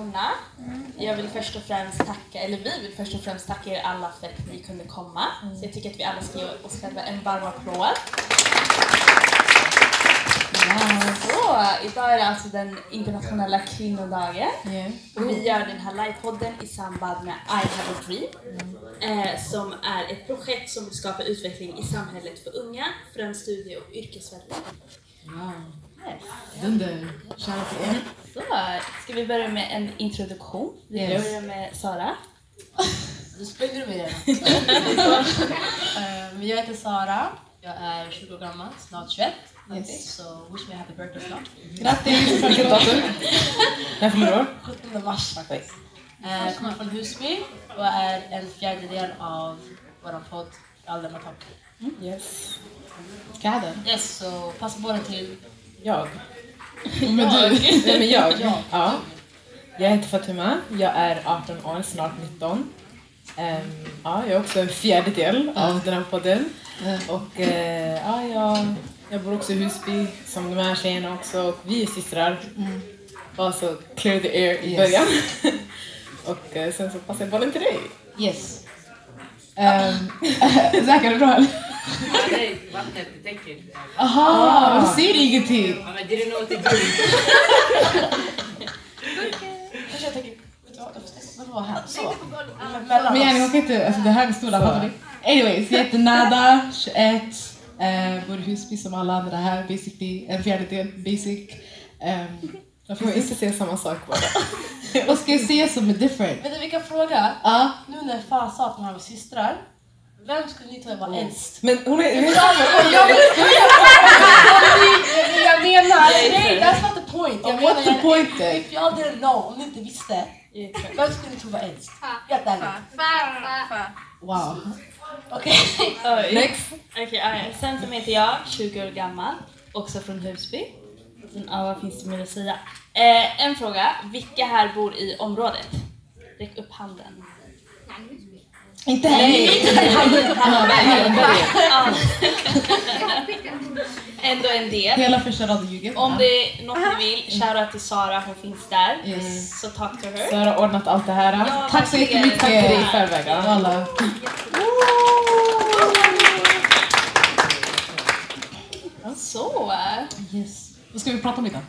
välkomna. Jag vill först och främst tacka, eller vi vill först och främst tacka er alla för att ni kunde komma. Så jag tycker att vi alla ska ge oss själva en varm applåd. Så, idag är det alltså den internationella kvinnodagen. Och vi gör den här livepodden i samband med I have a dream. Eh, som är ett projekt som vill skapa utveckling i samhället för unga, främst studie och yrkesvägledning. Dunder. Er. Så, ska vi börja med en introduktion? Vi Yes. börjar med Sara. Nu sprängde du mig redan. Um, jag heter Sara. Jag är 20 år gammal, snart 21. Yes. Så wish me a happy birthday snart. Grattis! Vilket datum? När fyller du år? 17 mars faktiskt. Uh, jag kommer från Husby och är en fjärdedel av vår podd Allmänna topp. Yes. Kader. Yes, så passa bollen till Jag? Men du. Nej, men jag? jag. Ja. Jag heter Fatuma, jag är 18 år, snart 19. Ehm, ja, jag är också en fjärdedel av den här podden. Och eh, ja, jag, jag bor också i Husby, som de här tjejerna också. Och vi är systrar. Bara så clear the air i Yes. början. och eh, sen så passar jag bollen till dig. Yes. Um, är det bra eller? Det är vattnet, det täcker. Aha, säger du ingenting? Ja, men vadå här? Så. Mellan Men oss. hon kan inte, alltså det här är stora ni? Anyways, jag heter Nada, 21, eh, bor i Husby som alla andra här, basically en fjärdedel basic. Um, Jag får inte säga samma sak bara. vad ska jag säga som är different? Vet du vilken fråga? Ja, Nu när Farah sa att hon har systrar, vem skulle ni tro var äldst? Men hon är... jag menar, nej that's not the point. Jag what's the menar, point then? if y'all didn't know, om ni inte visste, vem skulle ni tro var äldst? Helt ärligt. Wow. Okej. Oj. Next. Okej. Sen som heter jag, 20 år gammal, också från Husby. Sen, ja, vad finns det mer att säga? Eh, en fråga, vilka här bor i området? Räck upp handen. Inte hej! Ja. Ändå en del. Hela första radioljuget. Om det är något ni vill, shoutout till Sara, hon finns där. Yes. Så talk to her. Så har ordnat allt det här. Ja, Tack så jättemycket. Tack till dig i förväg. Alla. Så, Yes. Vad ska vi prata om idag?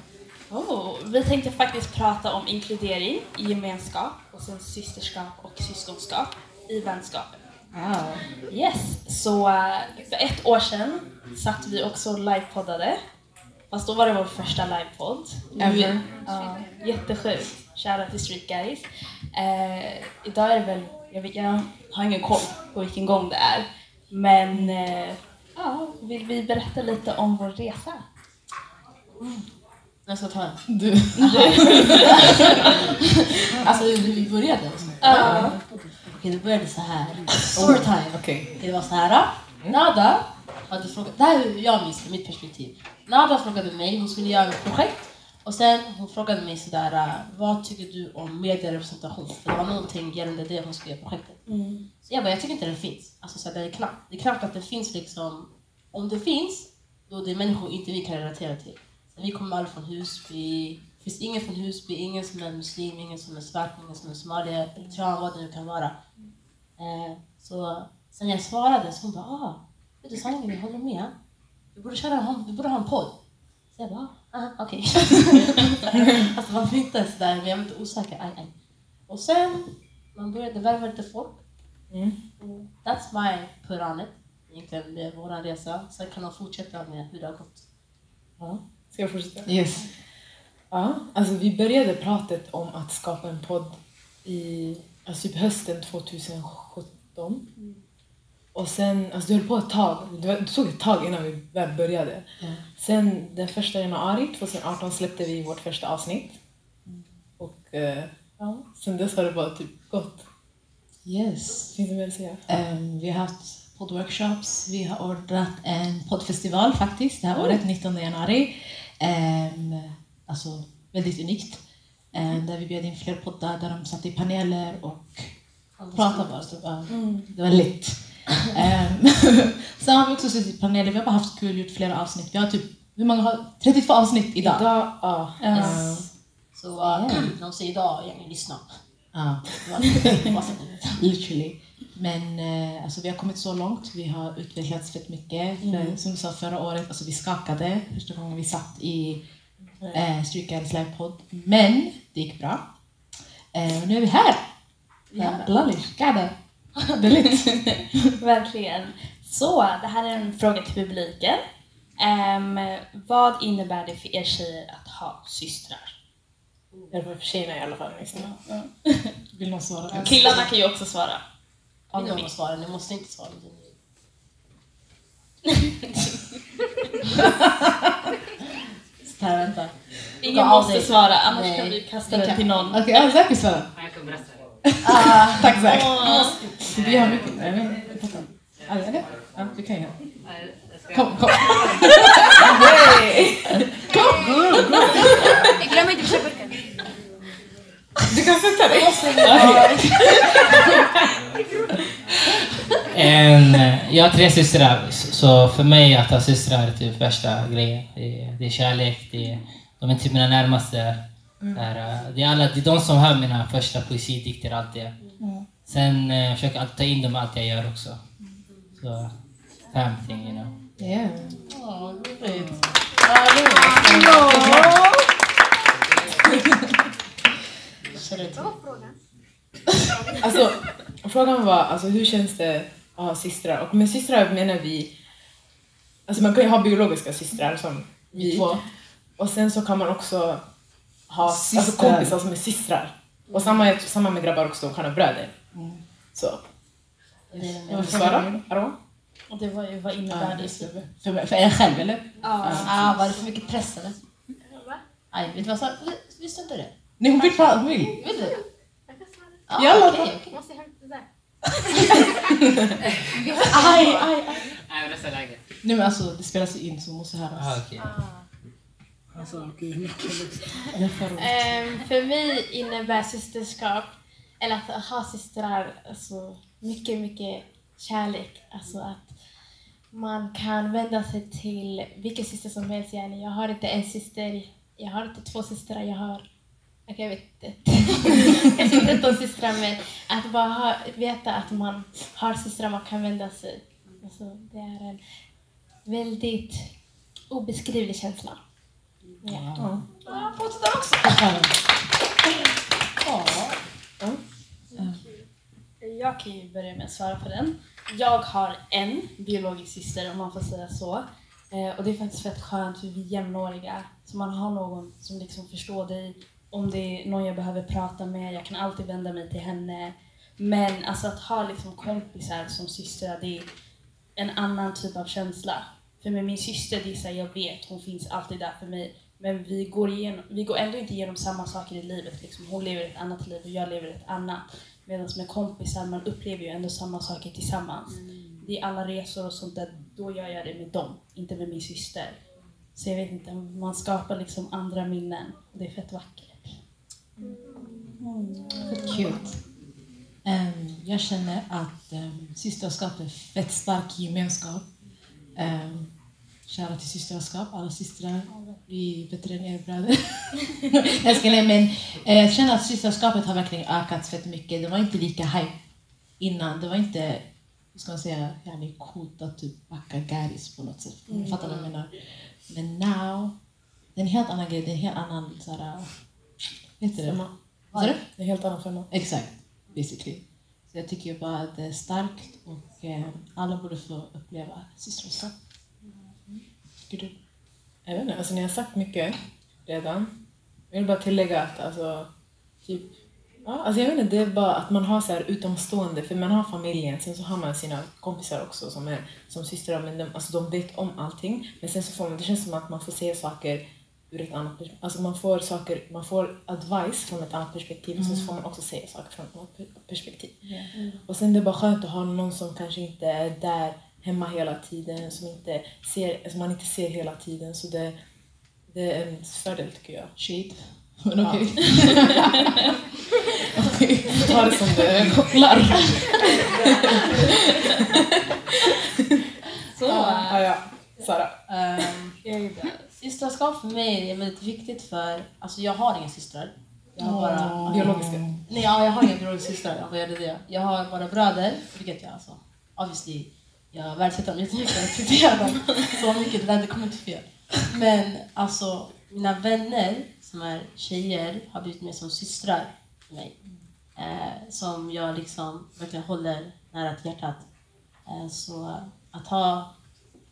oh, vi tänkte faktiskt prata om inkludering, gemenskap och sen systerskap och syskonskap i vänskapen. Wow. Yes, så eh, för ett år sedan satt vi också och livepoddade. Fast då var det vår första livepodd. Ever. Ja, jättesjukt. Shoutout till Street Guys. Eh, idag är det väl, jag, vet, jag har ingen koll på vilken gång det är. Men eh, ja, vill vi berätta lite om vår resa? Jag ska ta en. Du. Alltså hur vi började. så. Okej, det började så här. Storytime. Okej. Det var så här. Nada hade frågat, det här är hur jag minns mitt perspektiv. Nada frågade mig, hon skulle göra ett projekt och sen hon frågade mig sådär, äh, vad tycker du om medierepresentation? För det var någonting gällande det hon skulle göra projektet. Så jag bara, jag tycker inte det finns. Alltså så det är knappt. Det är knappt att det finns liksom, om det finns, då är det människor inte vi kan relatera till. Så vi kommer alla från Husby, det finns ingen från Husby, ingen som är muslim, ingen som är svart, ingen som är somalier, eritrean, vad det nu kan vara. Eh, så sen jag svarade så hon bara, ah, vet du sanningen, jag håller med. Vi borde, köra en, vi borde ha en podd. Så jag bara, ah, okej. alltså man blir inte sådär, men jag var lite osäker. Aj, aj. Och sen, man började värva lite folk. Mm. That's my put on it. Egentligen, är vår resa. Sen kan man fortsätta med hur det har gått. Ja. Ska jag fortsätta? Yes. Ja, alltså vi började pratet om att skapa en podd i alltså typ hösten 2017. Och sen, alltså det höll på ett tag, det, tog ett tag innan vi väl började. Sen den första januari 2018 släppte vi vårt första avsnitt. Och eh, ja, sen dess har det bara typ gått. Yes. Finns det mer att säga? Ehm, vi har haft poddworkshops, vi har ordnat en poddfestival faktiskt det här året, 19 januari. Um, alltså väldigt unikt. Ehm, där vi bjöd in fler poddar där de satt i paneler och pratade bara. Så, ja, Det var lite. Um, sen har vi också suttit i paneler, vi har bara haft kul, gjort flera avsnitt. Vi har typ, hur många har, 32 avsnitt idag. Idag, ja. Ja. eh, Så uh, när hon säger idag, jag vill lyssna. Ja, literally. Men eh, alltså, vi har kommit så långt. Vi har utvecklats fett mycket. För, som du sa förra året, alltså, vi skakade första gången vi satt i eh, Street Guys livepodd. Men det gick bra. Eh, och nu är vi här. Ja. Deligt. Verkligen. Så, det här är en fråga till publiken. Ehm, vad innebär det för er tjejer att ha systrar? Eller för tjejerna i alla fall. Liksom. Vill någon svara? Killarna kan ju också svara. Om måste svara, ni måste inte svara. Här, vänta. Ingen måste dig. svara, annars Nej. kan vi kasta den till någon. Okej, ja, Zack vill svara. Ja, Jag kan berätta. Tack Zack. Vi har mycket. Eller? Ja, vi kan. Nej, jag ska- Kom, kom. Glöm inte köttburken. Du kan sätta dig. En, jag har tre systrar, så för mig att ha systrar är typ värsta grejen. Det är, det är kärlek, det är, de är typ mina närmaste. Det är, eh, det, är alla, det är de som hör mina första poesidikter, allt det. Sen eh, försöker jag alltid ta in dem i allt jag gör också. Så, fam thing, you know. Yeah. Ja, roligt. Så det är Vad var frågan? Alltså, frågan var alltså, hur känns det ha systrar? Och med systrar menar vi... Alltså man kan ju ha biologiska systrar som vi. Två. Och sen så kan man också ha alltså, kompisar som är systrar. Och samma, samma med grabbar också, de kan ha bröder. Så. Vad Svara? Arwa? Och det var ju, vad Ja, innebär det? För, för er själv, eller? Ah, var det för mycket press eller? Va? Aj, vet du vad jag sa? Visste inte det? Nej, hon vill prata. Hon vill. Vill du? Jag kan svara. Ah, Jalla. okej, okej. Måste det? Aj, aj, aj. Nej, men nästa läge. Nej men alltså, det spelas ju in så måste höras. Ah, okej. Eller förra. Ehm, för mig innebär systerskap, eller att ha systrar, alltså mycket, mycket kärlek. Alltså att man kan vända sig till vilken syster som helst. Yani. Jag har inte en syster, jag har inte två systrar, jag har jag vet inte. Kanske inte 13 systrar, men att bara ha, veta att man har systrar man kan vända sig. Alltså, det är en väldigt obeskrivlig känsla. Ja. Jag kan ju börja med att svara på den. Jag har en biologisk syster om man får säga så. Eh, och det är faktiskt fett skönt för vi är jämnåriga. Så man har någon som liksom förstår dig. Om det är någon jag behöver prata med, jag kan alltid vända mig till henne. Men alltså att ha liksom kompisar som systrar, det är en annan typ av känsla. För med min syster, det är så här, jag vet, hon finns alltid där för mig. Men vi går, igenom, vi går ändå inte igenom samma saker i livet. Liksom. Hon lever ett annat liv och jag lever ett annat. Medan med kompisar, man upplever ju ändå samma saker tillsammans. Det är alla resor och sånt där, då gör jag det med dem, inte med min syster. Så jag vet inte, man skapar liksom andra minnen. Det är fett vackert. Fett cute. Um, jag känner att um, systerskap är fett stark gemenskap. Um, Kära till systerskap, alla systrar. Vi är bättre än er bröder. jag ska nej, men eh, jag känner att systerskapet har verkligen ökat fett mycket. Det var inte lika hype innan. Det var inte, hur ska man säga, yani coolt att typ backa garis på något sätt. Mm. Fattar vad jag menar? Men now, det är en helt annan grej. Det är en helt annan såhär, här, heter det? Vad du? Är helt annan femma. Exakt, basically. Så jag tycker bara att det är starkt och eh, alla borde få uppleva systerskap. Tycker du? Jag vet inte, alltså ni har sagt mycket redan. Jag vill bara tillägga att alltså, typ, ja, alltså jag vet inte, det är bara att man har så här utomstående, för man har familjen, sen så har man sina kompisar också som är som systrar, men de, alltså, de vet om allting. Men sen så får man, det känns som att man får se saker ur ett annat perspektiv. Alltså man får saker, man får advice från ett annat perspektiv och sen så får man också se saker från ett annat per- perspektiv. Och sen det är bara skönt att ha någon som kanske inte är där hemma hela tiden, som inte ser, alltså man inte ser hela tiden. Så det, det är en fördel tycker jag. Shade. Men okej. Ta det som det. Kopplar. Så, Ja, ja. Sara. Jag är där. Systraskap för mig är väldigt viktigt för, alltså jag har inga systrar. Jag har bara... Biologiska. Nej, ja, jag har inga biologiska systrar. Jag det. Jag har bara bröder, vilket jag alltså, obviously, jag värdesätter dem jättemycket och respekterar dem så mycket. Det där det kommer inte fel. Men alltså, mina vänner som är tjejer har blivit mer som systrar för mig. Eh, som jag liksom verkligen håller nära till hjärtat. Eh, så att ha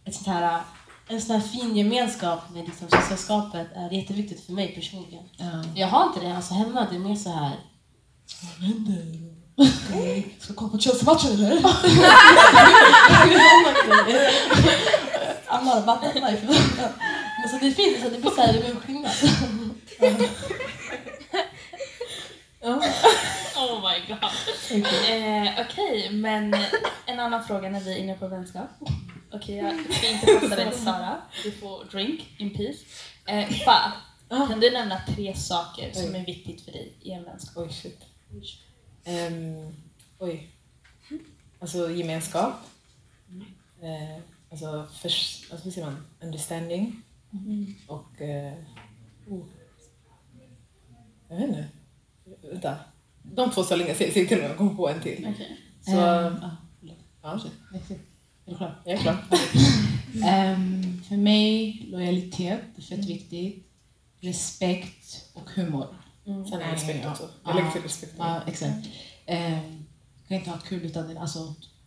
ett sånt här, en sån här fin gemenskap med liksom systerskapet är jätteviktigt för mig personligen. Ja. Jag har inte det alltså hemma, det är mer så här. Vad händer? Okej, Ska du komma på Chelsea-matchen eller? I'm not about that life. Men så det är fint, så det blir så här, det blir en skillnad. Oh my god. Eh, Okej, men en annan fråga när vi är inne på vänskap. Okej, jag ska inte passa dig Sara. Du får drink in peace. Eh, Fa, kan du nämna tre saker som är viktigt för dig i en vänskap? Oj, shit. Ehm, oj. Alltså gemenskap. Eh, alltså, förs, alltså, hur säger man? Understanding. Och... Eh, oh. Jag vet inte. Vänta. De två så länge säg till mig, jag kommer på en till. Okej. Så, Ehm, ja. Ja, du jag är klar. Ehm, för mig, lojalitet är fett viktigt. Respekt och humor. Sen är respekt Ja. också. Jag lägger till respekt. Ja, exakt. Um, kan inte ha kul utan din, alltså,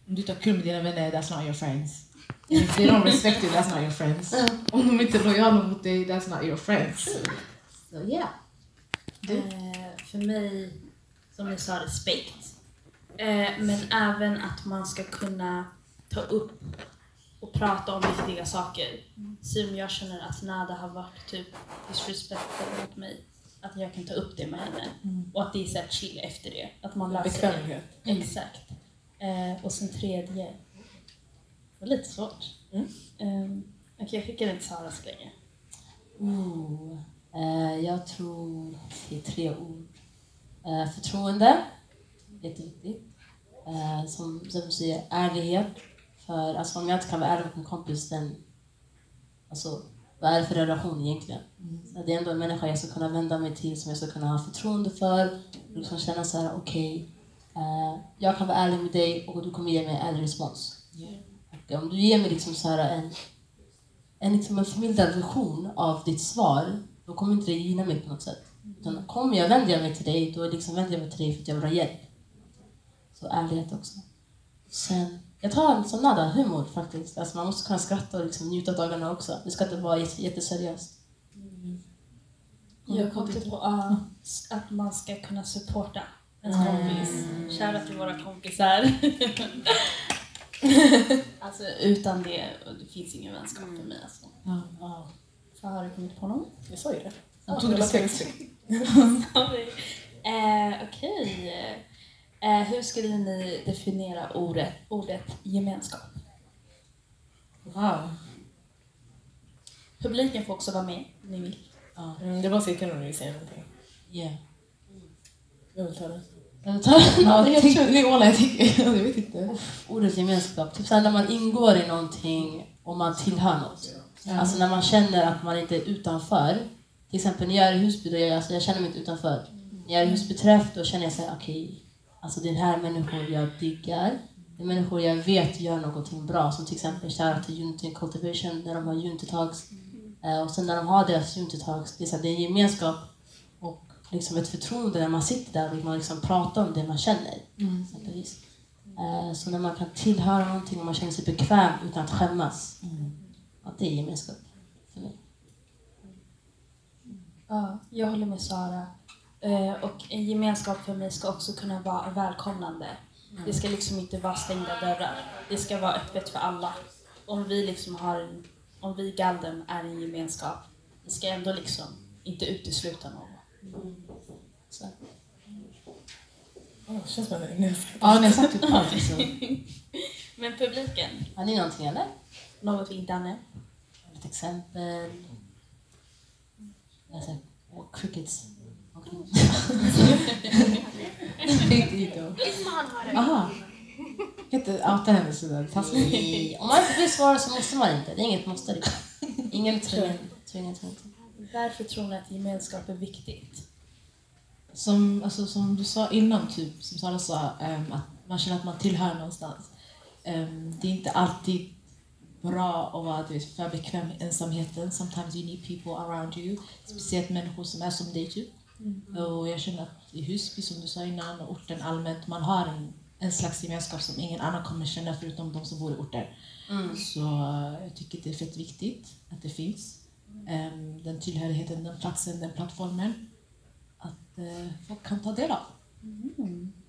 om du inte har kul med dina vänner, that's not your friends. If they don't respect you, that's not your friends. Om de inte är lojala mot dig, that's not your friends. Så yeah. Eh, för mig, som ni sa, respekt. Eh, men även att man ska kunna ta upp och prata om viktiga saker. Som jag känner att Nada har varit typ disrespectful mot mig. Att jag kan ta upp det med henne. Och att det är så här chill efter det. Att man löser det. Bekvämlighet. Exakt. Eh, och sen tredje. Det var lite svårt. Mm. Eh, Okej, jag skickar den till Sara så länge. Ooh. Eh, jag tror det är tre ord. Eh, förtroende, jätteviktigt. Eh, som, som du säger, ärlighet. För alltså, om jag inte kan vara ärlig mot min kompis, then, alltså, vad är det för relation egentligen? Så det är ändå en människa jag ska kunna vända mig till, som jag ska kunna ha förtroende för. Och liksom känna så här, okej, eh, jag kan vara ärlig med dig och du kommer ge mig en ärlig respons. Och om du ger mig liksom så här en en, liksom en förmildrad version av ditt svar, då kommer inte det gynna mig på något sätt. Utan kommer jag vänder jag mig till dig, då liksom vänder jag mig till dig för att jag vill ha hjälp. Så ärlighet också. Sen, jag tar en som nada, humor faktiskt. Alltså man måste kunna skratta och liksom njuta av dagarna också. Det ska inte vara jätte- jätteseriöst. Jag kom till på ah, att man ska kunna supporta ens kompis. Shoutout till våra kompisar. alltså utan det, och det finns ingen vänskap för mig alltså. Ja. Så har du kommit på någon? Jag sa ju det. Jag tog respekt. eh, Okej. Eh, hur skulle ni definiera ordet, ordet gemenskap? Wow. Publiken får också vara med om ni vill. Mm, det var cirka när du ville säga någonting. Yeah. Jag vill ta det. Jag tar Ja, jag tycker, det är alla jag tycker. Jag vet inte. ordet gemenskap. Typ såhär när man ingår i någonting och man tillhör något. Alltså när man känner att man inte är utanför. Till exempel när jag är i Husby, då jag, alltså, jag känner mig inte utanför. När jag är i Husbyträff, då känner jag såhär, okej, alltså det här är människor jag diggar. Det är människor jag vet gör någonting bra. Som till exempel shoutout till Unity Cultivation, när de har Unity-talks. Eh, och sen när de har deras Unity-talks, det är, så här, det är en gemenskap och liksom ett förtroende när man sitter där och man liksom pratar om det man känner. Exempelvis. Eh, Så när man kan tillhöra någonting och man känner sig bekväm utan att skämmas. Att det är gemenskap för mig. Ja, jag håller med Sara. Eh, och en gemenskap för mig ska också kunna vara välkomnande. Det ska liksom inte vara stängda dörrar. Det ska vara öppet för alla. Om vi liksom har en, om vi Galdem är en gemenskap, vi ska ändå liksom inte utesluta någon. Så. Oh, känns som att jag är Ja, ni har sagt allt. Liksom. Men publiken, Har ni någonting eller? något vi inte har nämnt? Ett exempel? Jag säger, oh, crickets. Det. Aha. Kan inte outa henne sådär taskigt. Om man inte vill svara så måste man inte. Det är inget måste. Liksom. Ingen tvungen, Tvinga, tvinga. Varför tror ni att gemenskap är viktigt? Som, alltså, som du sa innan, typ, som Sara sa, ehm, att man känner att man tillhör någonstans. Ehm, det är inte alltid bra att vara du vet, för bekväm i ensamheten. Sometimes you need people around you. Speciellt människor som är som dig. Typ. Och jag känner att i Husby, som du sa innan, och orten allmänt, man har en, en slags gemenskap som ingen annan kommer känna förutom de som bor i orten. Så eh, jag tycker det är fett viktigt att det finns. Ehm, den tillhörigheten, den platsen, den plattformen. Att eh, folk kan ta del av.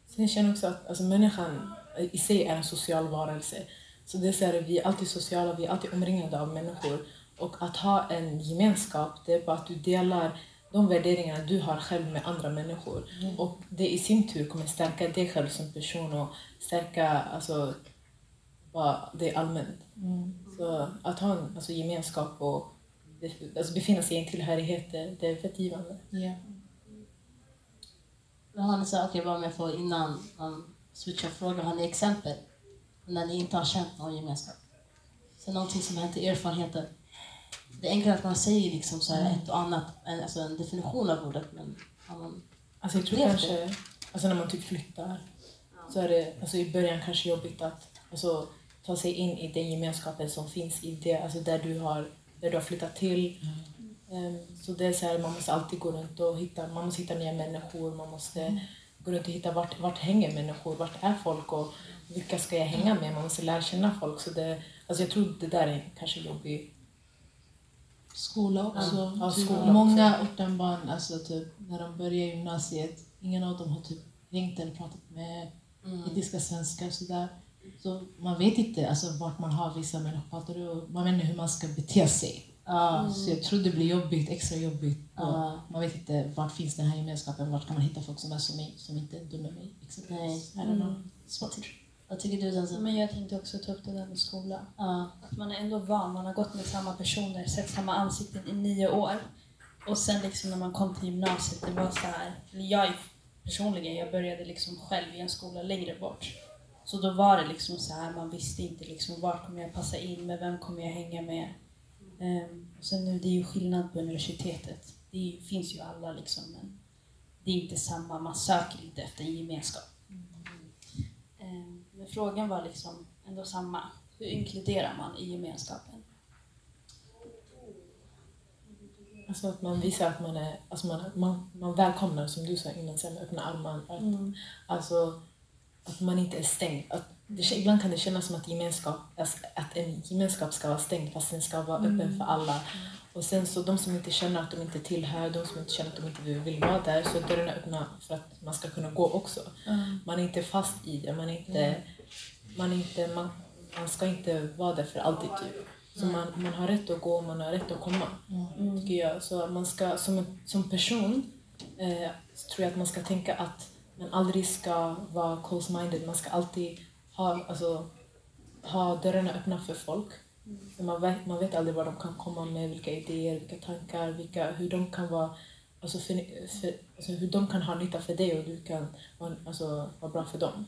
Sen jag känner också att alltså, människan i sig är en social varelse. Så det är så här, vi är alltid sociala, vi är alltid omringade av människor. Och att ha en gemenskap, det är bara att du delar de värderingarna du har själv med andra människor. Och det i sin tur kommer stärka dig själv som person och stärka alltså, bara det allmänt. Så att ha en alltså, gemenskap och alltså, befinna sig i en tillhörighet, det, är fett givande. Ja. Men har ni så, bara om jag får innan man switchar fråga, har ni exempel när ni inte har känt någon gemenskap? Så någonting som hänt i erfarenheter. Det är enklare att man säger liksom så här ett och annat, en- alltså en definition av ordet, men man... Alltså jag tror kanske, alltså när man typ flyttar, så är det alltså i början kanske jobbigt att alltså, ta sig in i den gemenskapen som finns i det, alltså där du har, där du har flyttat till. Ehm, så det är så här, man måste alltid gå runt och hitta, man måste hitta nya människor, man måste gå runt och hitta vart, vart hänger människor, vart är folk och vilka ska jag hänga med? Man måste lära känna folk. Så det, alltså jag tror det där är kanske jobbigt. Skola också. Ja, typ, skola många ortenbarn, alltså, typ, när de börjar gymnasiet, ingen av dem har typ ringt eller pratat med indiska svenskar. Sådär. Så man vet inte alltså, vart man har vissa människor och man vet inte hur man ska bete sig. Ja, Så jag tror det blir jobbigt, extra jobbigt. Och Ja. Man vet inte vart finns den här gemenskapen, vart kan man hitta folk som är som mig, som inte är dumma mig. exempelvis. Know. svårt. Vad tycker du Zanzibar? Men jag tänkte också ta upp det där med skolan. Ja. Att man är ändå van, man har gått med samma personer, sett samma ansikten i nio år. Och sen liksom när man kom till gymnasiet, det var så här, eller jag personligen, jag började liksom själv i en skola längre bort. Så då var det liksom så här, man visste inte liksom vart kommer jag passa in, med vem kommer jag hänga med. Och sen nu, det är ju skillnad på universitetet. Det är, finns ju alla liksom, men det är inte samma, man söker inte efter en gemenskap. Men frågan var liksom ändå samma. Hur inkluderar man i gemenskapen? Alltså att man visar att man är, alltså man, man, man välkomnar som du sa innan, med öppna armar. Att, Alltså att man inte är stängd. Att ibland kan det kännas som att, gemenskap, alltså att en gemenskap ska vara stängd fast den ska vara öppen för alla. Och sen så de som inte känner att de inte tillhör, de som inte känner att de inte vill, vara där, så är dörrarna öppna för att man ska kunna gå också. Man är inte fast i det, man är inte, man är inte, man, man ska inte vara där för alltid typ. Så man, man har rätt att gå, man har rätt att komma. Tycker jag. Så man ska, som, som person eh, tror jag att man ska tänka att man aldrig ska vara close-minded. Man ska alltid ha, alltså, ha dörrarna öppna för folk. För man, vet, man vet aldrig vad de kan komma med, vilka idéer, vilka tankar, vilka, hur de kan vara Alltså, för, för, alltså hur de kan ha nytta för dig och du kan alltså, vara bra för dem.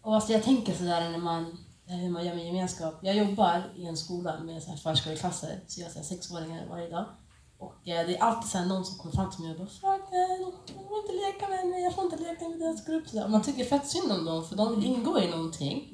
Och alltså jag tänker sådär när man, hur man gör med gemenskap. Jag jobbar i en skola med förskoleklasser, så jag har sexåringar varje dag. Och eh, det är alltid så någon som kommer fram till mig och bara “Fröken, jag får inte leka med mig, jag får inte leka med deras grupp”. Så man tycker fett synd om dem för de vill ingå i någonting.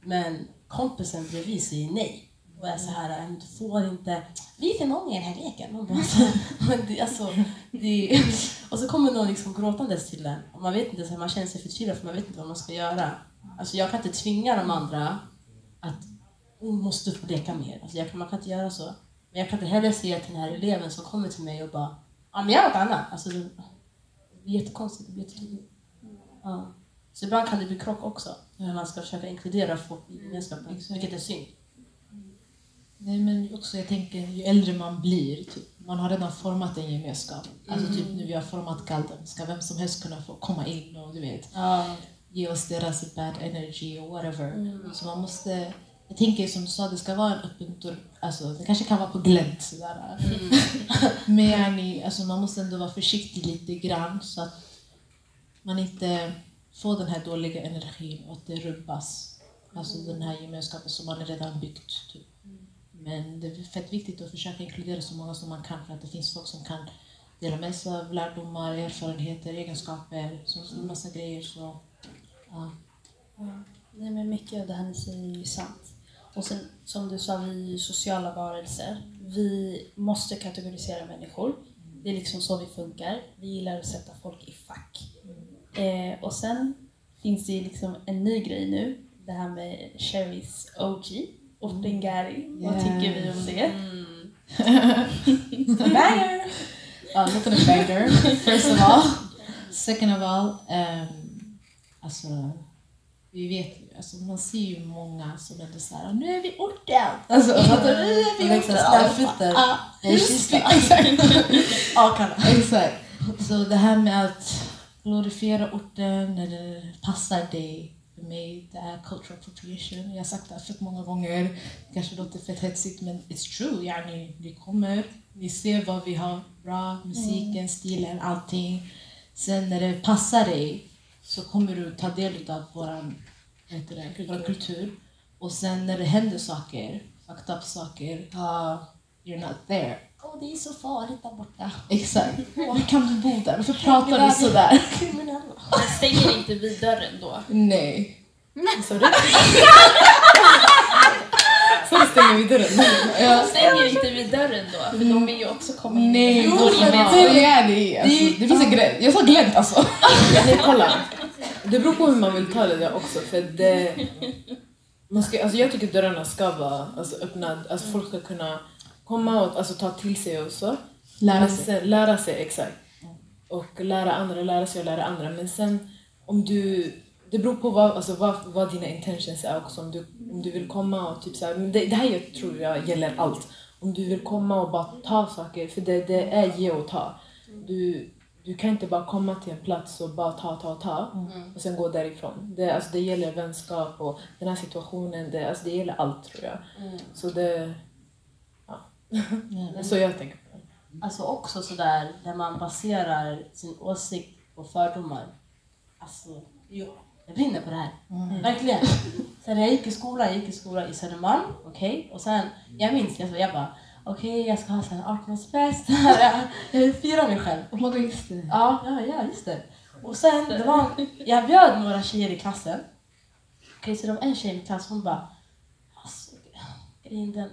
Men kompisen bredvid säger nej. Och är så här, "Nej, du får inte, vi är för många i den här leken. Man bara, men det, alltså, det, och så kommer någon liksom gråtandes till en. Och man vet inte, så här, man känner sig förtvivlad för man vet inte vad man ska göra. Alltså jag kan inte tvinga de andra att måste få leka mer. Alltså jag kan, man kan inte göra så. Men jag kan inte heller säga till den här eleven som kommer till mig och bara, ja men gör något annat. Alltså det, blir jättekonstigt, det blir jättetydligt. Ja. Så ibland kan det bli krock också, när man ska försöka inkludera folk i gemenskapen, vilket är synd. Nej, men också jag tänker, ju äldre man blir, typ, man har redan format en gemenskap. Alltså typ nu vi har format Galden, ska vem som helst kunna få komma in och du vet, Ja. ge oss deras bad energy och whatever. Så man måste, jag tänker som du sa, det ska vara en öppen dörr. Alltså, det kanske kan vara på glänt sådär. Men yani, alltså, man måste ändå vara försiktig lite grann så att man inte får den här dåliga energin och att det rubbas. Alltså den här gemenskapen som man redan byggt. Typ. Men det är fett viktigt att försöka inkludera så många som man kan för att det finns folk som kan dela med sig av lärdomar, erfarenheter, egenskaper, så en massa grejer. Så, ja. Nej, men mycket av det här ni säger är ju sant. Och sen, som du sa, vi är ju sociala varelser. Vi måste kategorisera människor. Det är liksom så vi funkar. Vi gillar att sätta folk i fack. Eh, och sen finns det ju liksom en ny grej nu. Det här med Cherries OG, Ortengari. Vad Yeah. tycker vi om det? banger! Ja, låten är banger, first of all. Second of all, um, alltså, vi vet alltså, man ser ju många som ändå såhär, nu är vi orten! Alltså, du? Nu är vi orten! det, exakt. Så det här med att glorifiera orten när det passar dig, för mig, det är cultural appropriation. Jag har sagt det här fett många gånger. Det kanske låter fett hetsigt men it's true. Yani, ni kommer, ni ser vad vi har bra, musiken, stilen, allting. Sen när det passar dig så kommer du ta del av våran, heter det, vår kultur. Och sen när det händer saker, fucked up saker, Ja. you're not there. Åh, det är så farligt där borta. Exakt. Hur kan du bo där? Varför pratar du sådär? Kriminella. Stänger inte vi dörren då? Nej. Sorry? Så stänger vi dörren. Ja. Stänger inte vi dörren då? För de vill ju också komma in Nej, jo, gemenskap. det är det. Alltså, det finns en gräns. Jag sa glänt alltså. Nej, kolla. Det beror på hur man vill ta det där också. För det, man ska, alltså jag tycker dörrarna ska vara alltså, öppna. Alltså folk ska kunna komma och alltså, ta till sig och så. Lära sig. sen, lära sig, exakt. Och lära andra, lära sig och lära andra. Men sen om du... Det beror på vad, alltså, vad, vad dina intentions är också. Om du, om du vill komma och typ så här, men det, det här jag tror jag gäller allt. Om du vill komma och bara ta saker, för det, det är ge och ta. Du, du kan inte bara komma till en plats och bara ta, ta, ta och sen gå därifrån. Det, alltså, det gäller vänskap och den här situationen, det, alltså, det gäller allt tror jag. Så det... Ja. Det är så jag tänker på det. Alltså också sådär när man baserar sin åsikt på fördomar. Alltså, jo, jag brinner på det här. Verkligen. Sen jag gick i skolan, jag gick i skolan i Södermalm, okej? Och sen, jag minns, jag, jag bara, okej jag ska ha så här 18-årsfest, jag vill fira mig själv. Oh my God, just det. Ja, ja, ja, just det. Och sen, det var, jag bjöd några tjejer i klassen. Okej, så det var en tjej i min klass, hon bara, alltså, grejen den,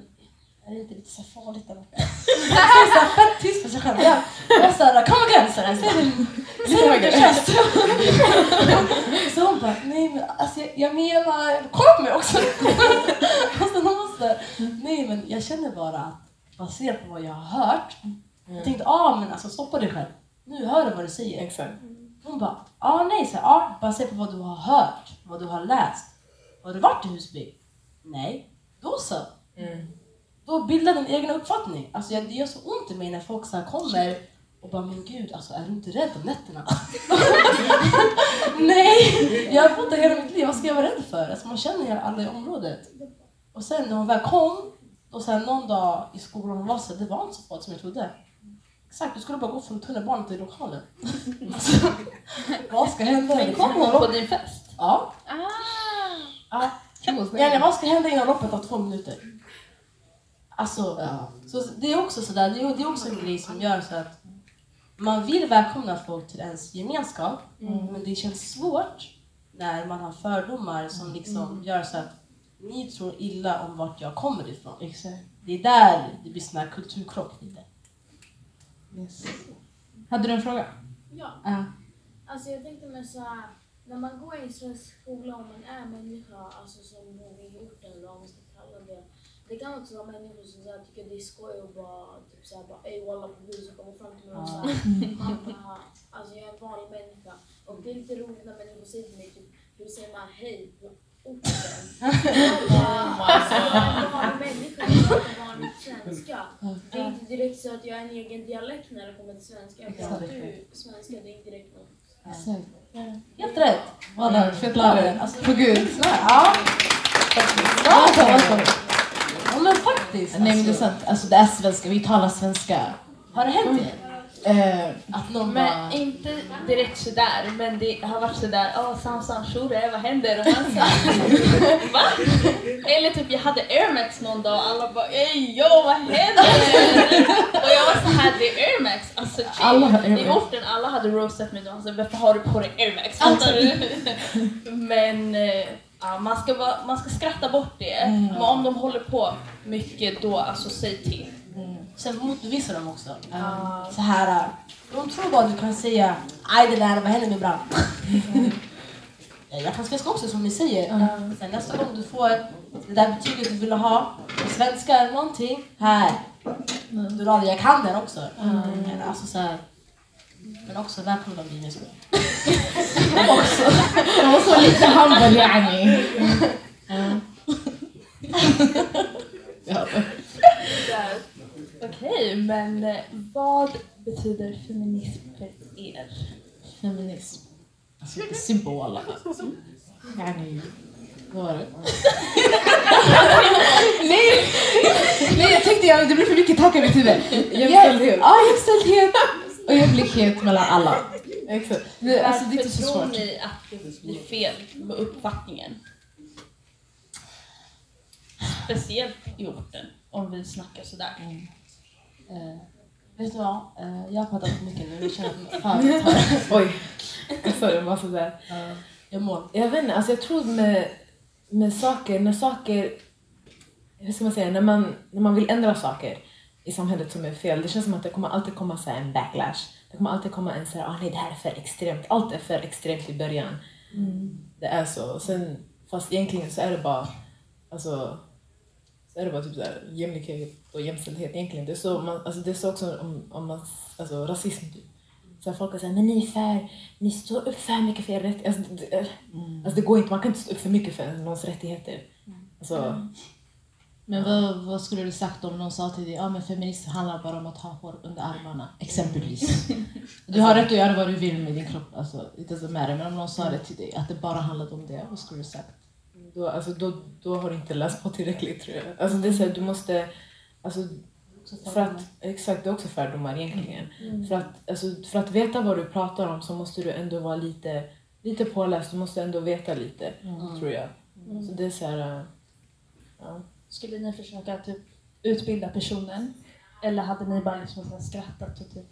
är det inte lite så farligt där? Så jag var fett tyst för sig själv. Jag var såhär, kom igen såhär, säg det med röst. Så hon bara, nej men alltså jag, jag menar, på mig också. Sen hon såhär, nej men jag känner bara att baserat på vad jag har hört, jag tänkte, ah men alltså stoppa dig själv. Nu hör du vad du säger. Exakt. Hon bara, ah nej, så, ah, baserat på vad du har hört, vad du har läst. Har du varit i Husby? Nej. Då så. Mm. Då bilda din egen uppfattning. Alltså jag, det gör så ont i mig när folk så här kommer och bara, men gud, alltså, är du inte rädd om nätterna? nej, jag har bott där hela mitt liv, vad ska jag vara rädd för? Alltså, man känner ju alla i området. Och sen när hon väl kom, och sen någon dag i skolan var så, det var inte så farligt som jag trodde. Exakt, du skulle bara gå från tunnelbanan till lokalen. Alltså, vad ska hända? Men kom hon på din fest? Ja. Ah! ja. Ja, vad ska hända inom loppet av två minuter? Alltså, så det är också sådär, det är, det är också en grej som gör så att man vill välkomna folk till ens gemenskap, men det känns svårt när man har fördomar som liksom gör så att ni tror illa om vart jag kommer ifrån. Exakt. Det är där det blir sån här kulturkrock lite. Yes. Hade du en fråga? Ja. Ja. Alltså jag tänkte med så här, när man går i en svensk skola och man är människa, alltså som bor i orten eller vad man ska kalla det. Det kan också vara människor som så här, tycker det är skoj och bara typ såhär bara ey walla på gud som kommer fram till mig och såhär alltså jag är en vanlig människa. Och det är lite roligt när människor säger till mig typ, hur säger man hej orten? Alltså pratar vanlig svenska. Det är inte direkt så att jag har en egen dialekt när det kommer till svenska. Jag pratar ju svenska, det är inte direkt något Exakt. Helt rätt! Walla, fett lärare. Alltså, På gud. Ja. Ja, ja, men faktiskt. Nej men det är sant, alltså det är svenska, vi talar svenska. Har det hänt er? Eh, Att någon Men bara... inte direkt sådär, men det har varit sådär, åh Samson Shure, vad händer? Och man så, va? Eller typ jag hade Air Max någon dag och alla bara, ey yo vad händer? och jag var så här, det är Air Max, alltså chill. Alla har I orten alla hade roastat mig då, alltså, varför har du på dig Air Max? Fattar du? men eh, ja, man, ska vara, man ska skratta bort det. Men om de håller på mycket då, alltså säg till. Sen motbevisa dem också. Ja. Så här, äh, de tror bara du kan säga aj det där, vad händer min brand? Eh, Jag kan svenska också som ni säger. Sen nästa gång du får det där betyget du ville ha svenska eller någonting, här. Du radar, jag kan den också. Mm. Alltså så här, men också välkomna med skolan. jag var så lite humble yani. Där. Okej, men eh, vad betyder feminism för er? Feminism. Alltså vad var det? nej, nej, jag tänkte jag, det blir för mycket tankar i mitt huvud. Jämställdhet. Ja, jämställdhet och jämlikhet mellan alla. Exakt. Det, alltså, det är inte så Varför tror svårt. ni att det blir fel med uppfattningen? Speciellt i orten, om vi snackar sådär. Eh, vet du vad? Eh, jag har pratat för mycket nu. Jag känner fan, jag tar- Oj. Bara sådär. eh, jag mår. Jag vet inte, alltså jag tror med, med saker, när saker, hur ska man säga, när man, när man vill ändra saker i samhället som är fel, det känns som att det kommer alltid komma så här en backlash. Det kommer alltid komma en så här, ah, nej det här är för extremt, allt är för extremt i början. Det är så. Sen, fast egentligen så är det bara, alltså, så är det bara typ så här, jämlikhet och jämställdhet egentligen. Det är så, man, alltså det är så också om, om man, alltså rasism typ. Så här, folk är såhär, men ni är för, ni står upp för mycket för era rättigheter. Alltså, det, alltså det går inte, man kan inte stå upp för mycket för någons rättigheter. Alltså, Men vad, vad skulle du sagt om någon sa till dig ja men feminism handlar bara om att ha hår under armarna, exempelvis. Du har rätt att göra vad du vill med din kropp, alltså, it doesn't matter. Men om någon sa det till dig, att det bara handlade om det, vad skulle du sagt? Då, alltså, då, då har du inte läst på tillräckligt tror jag. Alltså det är så här, du måste, alltså, för att, exakt det är också fördomar egentligen. För, att, alltså, för att veta vad du pratar om så måste du ändå vara lite, lite påläst, du måste ändå veta lite tror jag. Så det är så här, äh, ja. Skulle ni försöka typ utbilda personen? Eller hade ni bara liksom så skrattat och typ...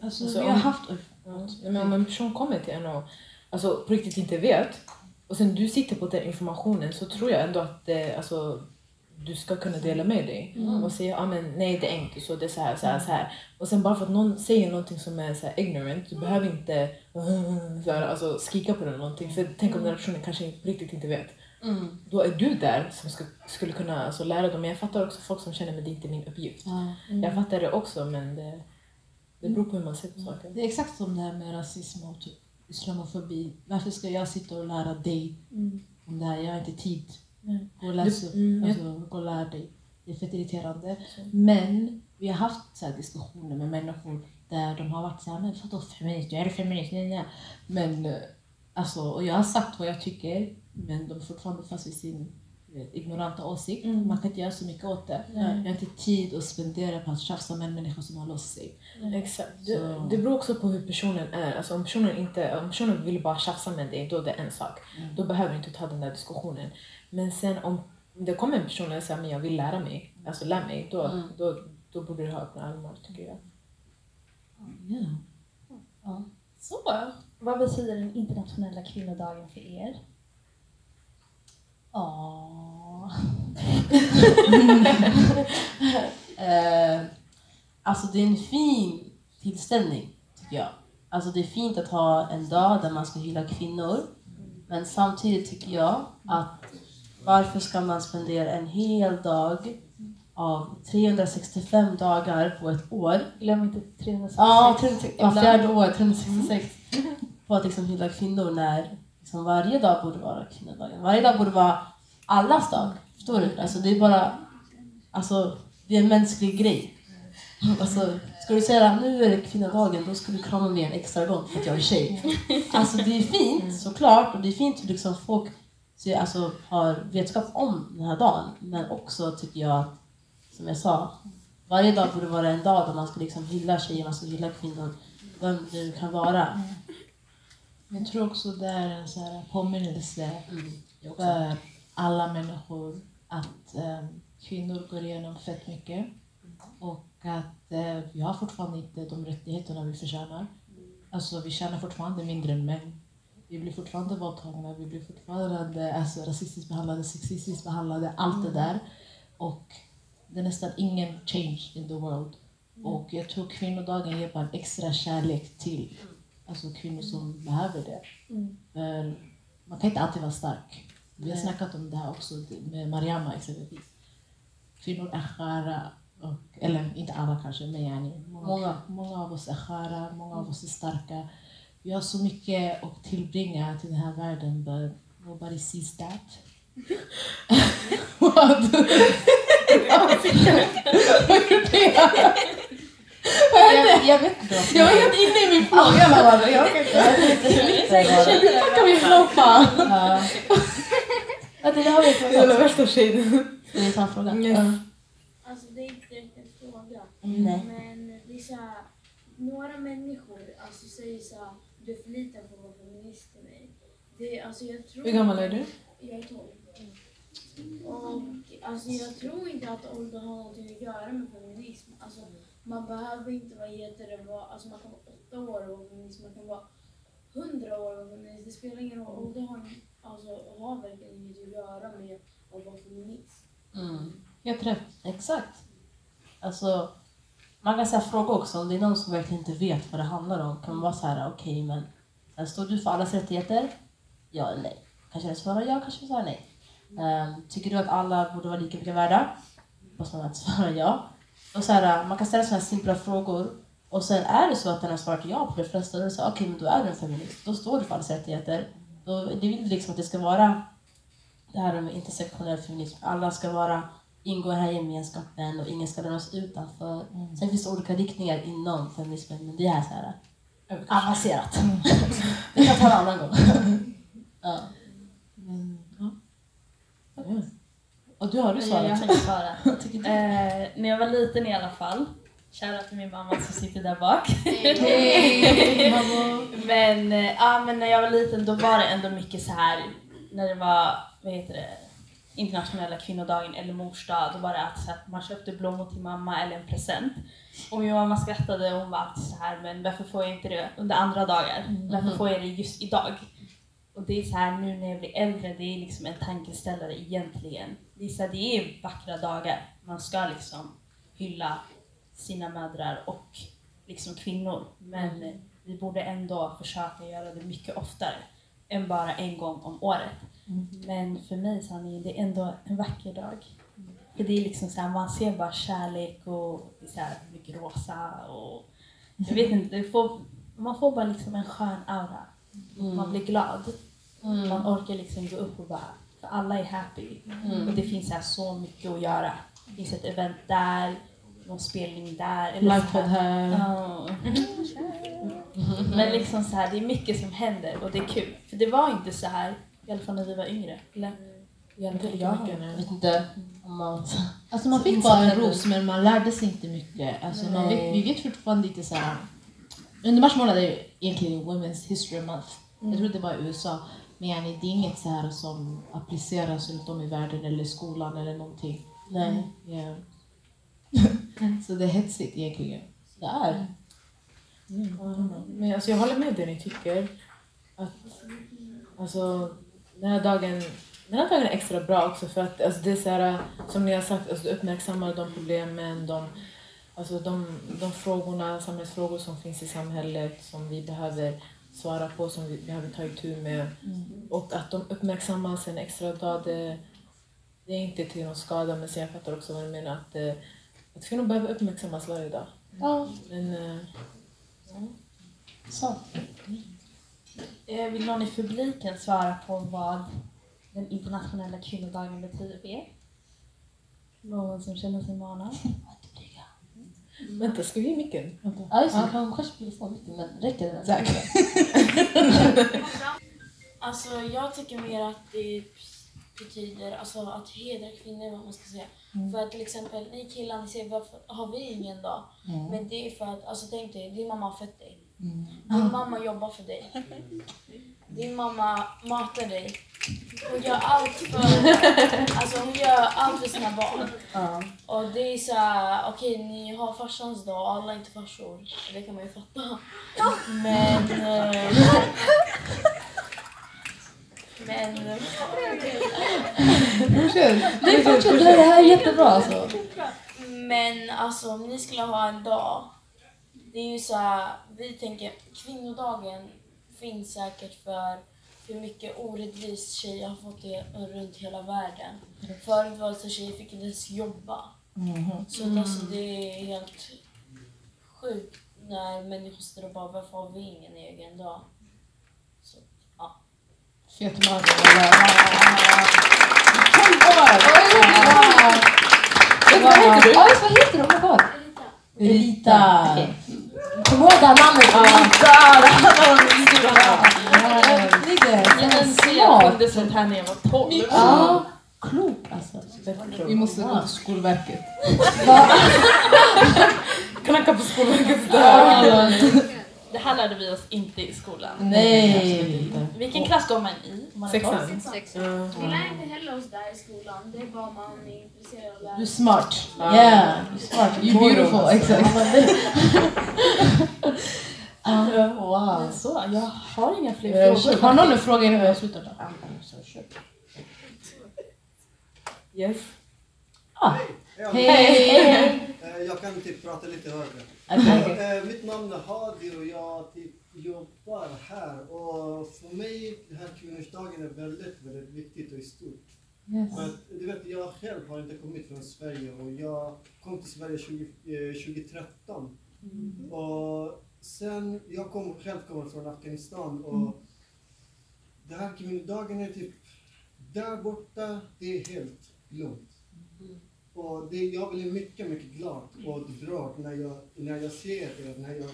Alltså, Alltså, vi har om- haft... Ja, men om en person kommer till en och alltså, på riktigt inte vet och sen du sitter på den informationen så tror jag ändå att det, alltså, du ska kunna dela med dig och säga ah, men nej det är inte så, det är så här, så här, så här. Och sen bara för att någon säger någonting som är så ignorant, du behöver inte så här, alltså, skrika på den eller någonting. För tänk om den här personen kanske riktigt inte vet. Mm. Då är du där som ska, skulle kunna alltså, lära dem. Men jag fattar också folk som känner att det inte är min uppgift. Ja. Jag fattar det också men det, det beror på hur man ser på saker. Det är exakt som det här med rasism och typ islamofobi. Varför ska jag sitta och lära dig om det här? Jag har inte tid. Mm. Gå och läs. Mm. Alltså, gå och lär dig. Det är fett irriterande. Men vi har haft så diskussioner med människor där de har varit så här, men vadå feminist? Jag är feminist. Nej, nej. Men eh, alltså, och jag har sagt vad jag tycker, men de är fortfarande fast vid sin ignoranta åsikt. Man kan inte göra så mycket åt det. Jag har inte tid att spendera på att tjafsa med en människa som har låst sig. Exakt. Det, det beror också på hur personen är. Alltså om, personen inte, om personen vill bara tjafsa med dig, då är det en sak. Då behöver du inte ta den där diskussionen. Men sen om det kommer en person och säger men jag vill lära mig, alltså lär mig, då, då, då borde du ha öppna armar tycker jag. Ja. Så, vad betyder den internationella kvinnodagen för er? Ja. eh, alltså det är en fin tillställning tycker jag. Alltså det är fint att ha en dag där man ska hylla kvinnor. Men samtidigt tycker jag att varför ska man spendera en hel dag av 365 dagar på ett år Glöm inte 366. Ja, 360, ja ibland. fjärde år, 366. På att liksom hylla kvinnor när liksom varje dag borde vara kvinnodagen. Varje dag borde vara allas dag. Förstår du? Alltså det är bara... Alltså, det är en mänsklig grej. Alltså, ska du säga att nu är det kvinnodagen, då ska du krama mig en extra gång för att jag är tjej. Alltså det är fint såklart och det är fint hur liksom folk så, alltså, har vetskap om den här dagen. Men också tycker jag att, som jag sa, varje dag borde vara en dag där man ska liksom hylla tjejer, man ska hylla kvinnor, vem du kan vara. Jag tror också det är en så här påminnelse Mm. För alla människor att eh, kvinnor går igenom fett mycket och att eh, vi har fortfarande inte de rättigheterna vi förtjänar. Alltså vi tjänar fortfarande mindre än män. Vi blir fortfarande våldtagna, vi blir fortfarande alltså, rasistiskt behandlade, sexistiskt behandlade, allt det där. Och det är nästan ingen change in the world. Och jag tror kvinnodagen ger bara en extra kärlek till alltså, kvinnor som behöver det. För man kan inte alltid vara stark. Vi har snackat om det här också med Mariama exempelvis. Kvinnor är sköra, och, eller inte alla kanske, men yani, många, Många. många av oss är sköra, många av oss är starka. Vi har så mycket att tillbringa till den här världen, but nobody sees that. Vad? Vad gjorde jag? Jag, jag vet inte. Jag var helt inne i min fråga Lavanda. Jag orkar inte. Nu kan vi floppa. Ja. Ja, det har vi värsta tjejen. Det är samma fråga. Yes. Ja. Alltså det är inte en fråga. Nej. Men det är så här, några människor alltså, säger så här, du är för liten för att vara feminist till mig. Det, alltså, jag tror Hur gammal är du? Jag är 12. Och alltså, jag tror inte att ålder har någonting att göra med feminism. Alltså, man behöver inte vara heter det, vara, alltså man kan vara åtta år och feminist, man kan vara hundra år och feminist. Det spelar ingen roll. Ålder har, alltså, har verkligen inget att göra med att vara feminist. Mm. Helt rätt. Exakt. Alltså, man kan säga fråga också, om det är någon som verkligen inte vet vad det handlar om, kan man vara så här, okej men här står du för allas rättigheter? Ja eller nej? Kanske jag svarar ja, kanske jag svarar nej. Um, tycker du att alla borde vara lika mycket värda? Måste man svara ja. Och så här, man kan ställa sådana här simpla frågor och sen är det så att den har svarat ja på det flesta, då är det så okej men då är du en feminist. Då står du för allas rättigheter. Då, det vill liksom att det ska vara det här med intersektionell feminism. Alla ska vara ingå i den här gemenskapen och ingen ska lämnas utanför. Sen finns det olika riktningar inom feminismen, men det är så här avancerat. det kan ta en annan gång. ja. Men, ja. Ja. Och du har du svarat? jag kan svara. Vad tycker du? Eh, när jag var liten i alla fall, shoutout till min mamma som sitter där bak. Mamma. men, eh, ja, men när jag var liten då var det ändå mycket så här när det var, vad heter det, internationella kvinnodagen eller mors dag, då var det alltid så att man köpte blommor till mamma eller en present. Och min mamma skrattade och hon var alltid så här, men varför får jag inte det under andra dagar? Varför får jag det just idag? Och det är så här nu när jag blir äldre, det är liksom en tankeställare egentligen. Det är, så här, det är vackra dagar. Man ska liksom hylla sina mödrar och liksom kvinnor. Men eh, vi borde ändå försöka göra det mycket oftare än bara en gång om året. Men för mig det är ändå en vacker dag. För det är liksom så här, man ser bara kärlek och det så här mycket rosa och jag vet inte, det får, man får bara liksom en skön aura. Man blir glad. Man orkar liksom gå upp och bara, för alla är happy. Och det finns så, här så mycket att göra. Det finns ett event där, någon spelning där. eller så Livepodd här. Ja. Men liksom så här, det är mycket som händer och det är kul. För det var inte så här, i alla fall när vi var yngre. Eller? Jag. Vet inte om man... Alltså man fick bara en ros men man lärde sig inte mycket. Alltså man vet, vi vet fortfarande inte så här. Under mars månad är egentligen Women's History Month. Jag tror det var i USA. Men yani, det är inget så här som appliceras runt om i världen eller skolan eller någonting. Nej. Ja. så det är hetsigt egentligen. Det är. Men alltså, jag håller med det ni tycker. Att, alltså, den, här dagen, den här dagen är extra bra också för att alltså, det är så här, som ni har sagt, alltså, du uppmärksammar de problemen, de, alltså, de, de frågorna, samhällsfrågor som finns i samhället som vi behöver svara på, som vi behöver ta itu med. Och att de uppmärksammas en extra dag, det, det är inte till någon skada men jag fattar också vad du menar att, eh, att kvinnor behöver uppmärksammas varje dag. Ja, Men, eh, så. Eh, Vill någon i publiken svara på vad den internationella kvinnodagen betyder för er? Någon som känner sig manad? Vänta, ska vi ge micken? Ja, just det. Du kan kanske borde få mycket, men räcker det? Tack. Alltså jag tycker mer att det betyder alltså att hedra kvinnor, vad man ska säga. För att till exempel, ni killar, ni säger varför har vi ingen dag? Men det är för att, alltså tänk dig, din mamma har fött dig. Din mamma jobbar för dig. Din mamma matar dig. Hon gör allt för, alltså hon gör allt för sina barn. Och det är så här, okej ni har farsans dag och alla är inte farsor. Det kan man ju fatta. Men... eh, Men... Nej, fortsätt. Det här är jättebra alltså. Men alltså om ni skulle ha en dag. Det är ju så här, vi tänker kvinnodagen finns säkert för hur mycket orättvist tjejer har fått det runt hela världen. Förut var det så tjejer fick inte ens jobba. Så att alltså det är helt sjukt när människor står och bara varför har vi ingen egen dag? Så, ja. Fet man. Vad heter du? God. Elita. Okej. Kom ihåg det här namnet. Om Äntligen! Här när jag var 12. Ja, klok alltså. Vi måste gå till Skolverket. Knacka på Skolverkets dörr. Det här lärde vi oss inte i skolan. Nej. Vilken klass går man i? Om man är 12? Sexan. Vi lär inte heller oss där i skolan. Det är bara man är intresserad av att lära Du är smart. Yeah, you're smart. You're beautiful. Exakt. Wow. Men så, jag har inga fler Eh, frågor. Har någon en fråga innan jag slutar? då? Yes. Ah, Ja, Hej! eh, Jag kan typ prata lite högre. Okej. Eh, Mitt namn är Hadi och jag typ jobbar här. Och för mig, den här kvinnorsdagen är väldigt, väldigt viktigt och stort. Yes. För att, du vet, jag själv har inte kommit från Sverige och jag kom till Sverige 20, eh, 2013. Och sen, jag kom, själv kommer från Afghanistan och den här kvinnodagen är typ där borta, det är helt lugnt. Och det, jag blir mycket, mycket glad och berörd när jag, när jag ser det, när jag,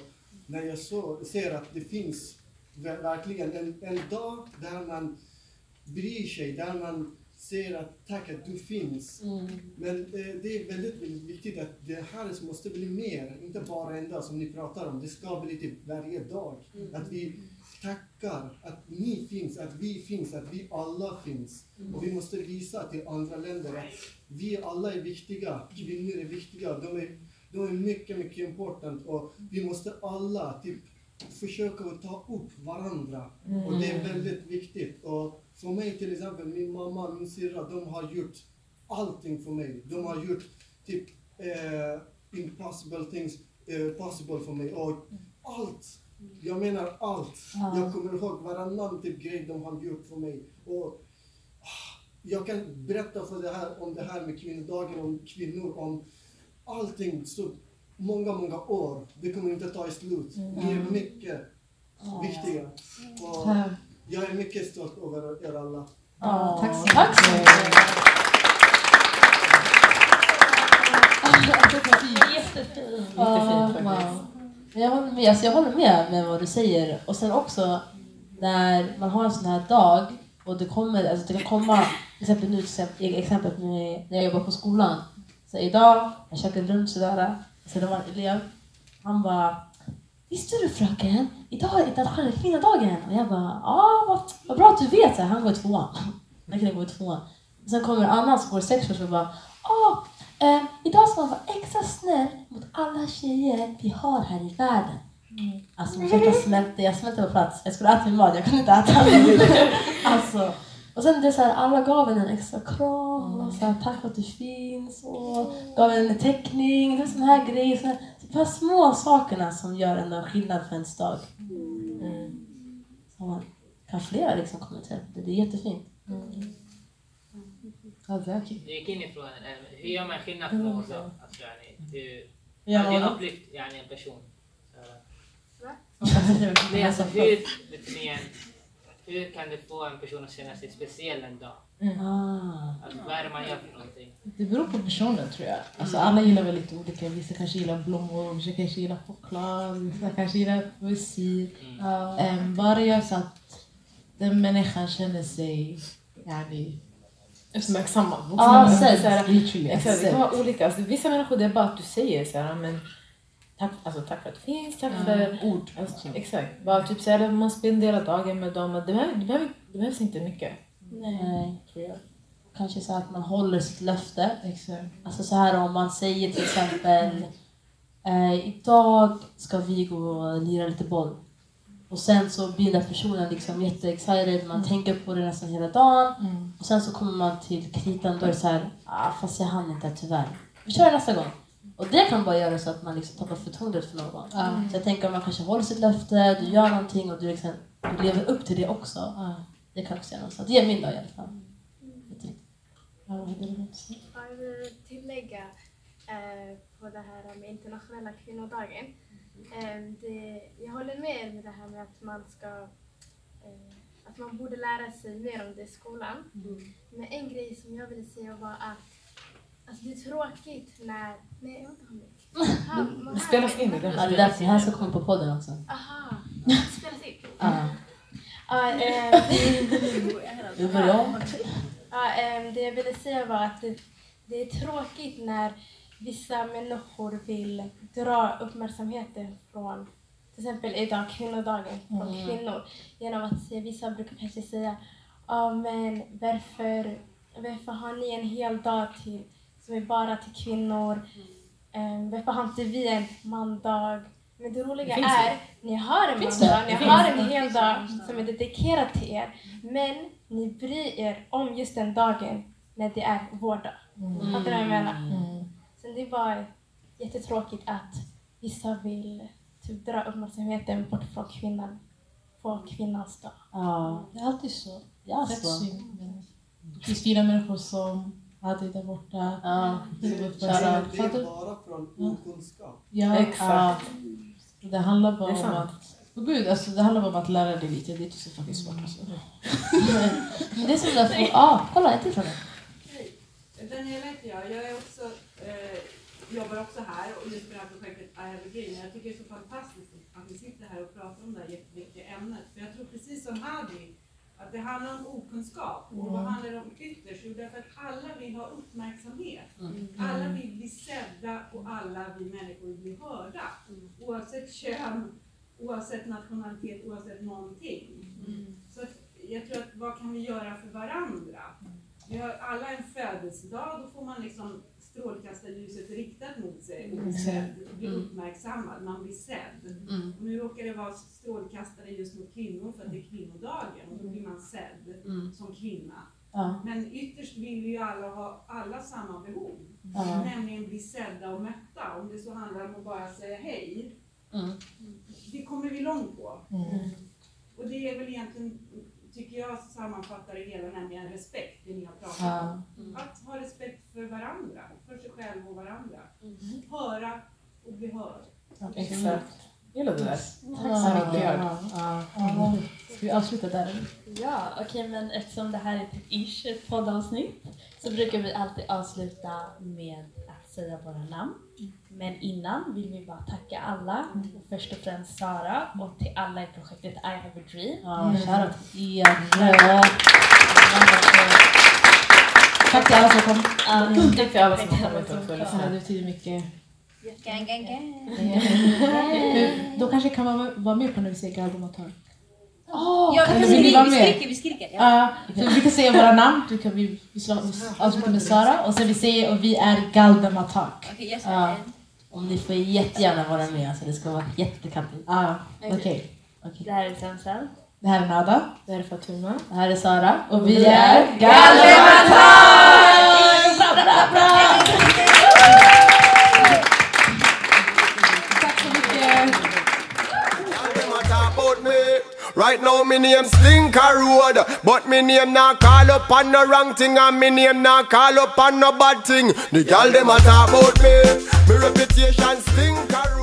när jag så, ser att det finns ver- verkligen en, en dag där man bryr sig, där man ser att tack att du finns. Men eh, det är väldigt, väldigt viktigt att det här måste bli mer, inte bara en dag som ni pratar om. Det ska bli typ varje dag. Att vi tackar att ni finns, att vi finns, att vi alla finns. Och vi måste visa till andra länder att vi alla är viktiga. Kvinnor är viktiga. De är, de är mycket, mycket important. Och vi måste alla typ försöka att ta upp varandra. Och det är väldigt viktigt. Och för mig till exempel, min mamma, min syrra, de har gjort allting för mig. De har gjort typ eh, impossible things eh, possible för mig. Och allt. Jag menar allt. Jag kommer ihåg varannan typ grej de har gjort för mig. Och ah, jag kan berätta för det här, om det här med kvinnodagen, om kvinnor, om allting så många, många år. Det kommer inte ta slut. Ni är mycket viktiga. Och jag är mycket stolt över er alla. Ja, tack så mycket. Jättefint. Ja, wow. Men Jag håller med, alltså jag håller med med vad du säger. Och sen också när man har en sån här dag och det kommer, alltså det kan komma, till exempel nu till exempel, när jag jobbar på skolan. Så idag, jag käkade lunch sådär, så det var en elev, han bara Visste du fröken? Idag är internationella kvinnodagen. Och jag bara, ja vad, vad bra att du vet. Så här, han går i tvåan. Den killen går i tvåan. Sen kommer en annan som går i sex år och bara, ja eh, idag ska man vara extra snäll mot alla tjejer vi har här i världen. Alltså mitt hjärta smälte, jag smälte på plats. Jag skulle äta min mat, jag kunde inte äta. alltså. Och sen det så här, alla gav en en extra kram och så här, tack för att du finns och gav en en teckning. Det är såna här grejer. Så här, de här små sakerna som gör en skillnad för ens dag. Mm. Så man kan flera liksom kommentera på det. Det är jättefint. Du gick in i frågan, eh, hur gör man skillnad för någon? Alltså, yani, hur, Ja, ja, det är upplyft yani, en person. Så, Nej, alltså, hur, definiera, hur kan du få en person att känna sig speciell en dag? Ah. Alltså, vad är det man gör för någonting? Det beror på personen tror jag. Alltså, alla gillar väl lite olika. Vissa kanske gillar blommor, vissa kanske gillar choklad, vissa kanske gillar poesi. Um, bara gör så att den människan känner sig yani, uppmärksammad. Ja, människor, sedd. Literally, Exakt, det kan vara olika. Alltså, vissa människor det är bara att du säger så här, men tack, alltså, tack för att du finns, tack för... Ord. Alltså, exakt. Bara typ så här, man spenderar dagen med dem. Det, behöver, det, behöver, det behövs inte mycket. Nej. Tror jag. Kanske så att man håller sitt löfte. Exakt. Alltså så här om man säger till exempel eh, idag ska vi gå och lira lite boll. Och sen så blir den personen liksom jätteexcited, man tänker på det nästan hela dagen. Mm. Och sen så kommer man till kritan, då är det så här, ah, fast jag hann inte tyvärr. Vi kör nästa gång. Och det kan bara göra så att man liksom tappar förtroendet för någon. Ja. Så jag tänker om man kanske håller sitt löfte, du gör någonting och du, liksom, du lever upp till det också. Ja. Det kan också göra något. Så det är min dag i alla fall. Säga? Jag vill tillägga eh, på det här med internationella kvinnodagen. Eh, det, jag håller med er med det här med att man ska eh, att man borde lära sig mer om det i skolan. Men en grej som jag ville säga var att alltså, det är tråkigt när... Nej, jag har inte man Det hör spelas mig. in det. Ja, det är därför det här ska komma på podden också. Aha, det spelas in. Ja. Ja, eh, Vi börjar om. Ja, ehm, det jag ville säga var att det, det är tråkigt när vissa människor vill dra uppmärksamheten från till exempel idag, kvinnodagen, från Mm. kvinnor. Genom att säga, vissa brukar kanske säga, ja men varför, varför har ni en hel dag till, som är bara till kvinnor? Ehm, varför har inte vi en mandag? Men det roliga Det är, ni har en Finns mandag, det? ni Det har en hel dag som är dedikerad till er. Men ni bryr er om just den dagen när det är vår dag. Fattar du vad jag menar? Mm. Så det är bara jättetråkigt att vissa vill typ dra uppmärksamheten bort från kvinnan på kvinnans dag. Ja, det är alltid så. Ja, Fett så. Det finns fina människor som hade där borta. Ja. Det, är bara från okunskap. Ja, Exakt. ja. Det handlar bara Det om att... Oh, gud, alltså, det handlar bara om att lära dig lite. Det är inte så fucking svårt. Alltså. Men det är som därför... Ja, kolla en till fråga. Daniela heter jag. Jag är också, eh, jobbar också här och just med det här projektet I have a dream. Jag tycker det är så fantastiskt att vi sitter här och pratar om det här jätteviktiga ämnet. För jag tror precis som Hadi, att det handlar om okunskap. Och vad handlar det om ytterst? Jo, därför att alla vill ha uppmärksamhet. Alla vill bli sedda och alla vi människor vill bli hörda. Oavsett kön, oavsett nationalitet, oavsett någonting. Så jag tror att vad kan vi göra för varandra? Vi har alla en födelsedag, då får man liksom strålkastarljuset riktat mot sig och bli sedd, och bli uppmärksammad, man blir sedd. Mm. Och nu råkar det vara strålkastare just mot kvinnor för att det är kvinnodagen och då blir man sedd Mm. som kvinna. Ja. Men ytterst vill vi ju alla ha alla samma behov, Ja. nämligen bli sedda och mötta. Om det så handlar om att bara säga hej, Mm. det kommer vi långt på. Mm. Och det är väl egentligen, tycker jag, sammanfattar det hela, nämligen respekt, det ni har pratat Ja. om. Att ha respekt för varandra, för varandra. Mm. Höra och bli hörd. Exakt. Gillar du det? Ja, mycket. ja, ja, ja. Ska vi avsluta där? Ja, okej men eftersom det här är typ ish ett poddavsnitt så brukar vi alltid avsluta med att säga våra namn. Men innan vill vi bara tacka alla, och först och främst Sara och till alla i projektet I have a dream. Ja. Ja. Tack till alla som kom. Um, Tack till alla som har kommit också och Ja, lyssnat. det betyder mycket. Gang, gang, gang. Då kanske kan man vara med på när vi säger Galdomatar. Ja, Eller vi vara skriker, vi skriker, vi skriker. Ja. Ja, så vi kan säga våra namn. Du kan vi, vi avslutar med Sara och sen vi säger och vi är Galdematak. Okej, jag Ja. säger Om ni får jättegärna vara med, alltså det ska vara jättekappigt. Ja, okej. det här är Sensen. Det här är Nada. Det här är Fatuma. Det här är Sara. Och vi är Tack så mycket. Them a talk about me. Right now, me name Slinker Road, but me name not call up on no wrong thing, and me name not call up on no bad thing. The girl them a talk about me. Me reputation Slinker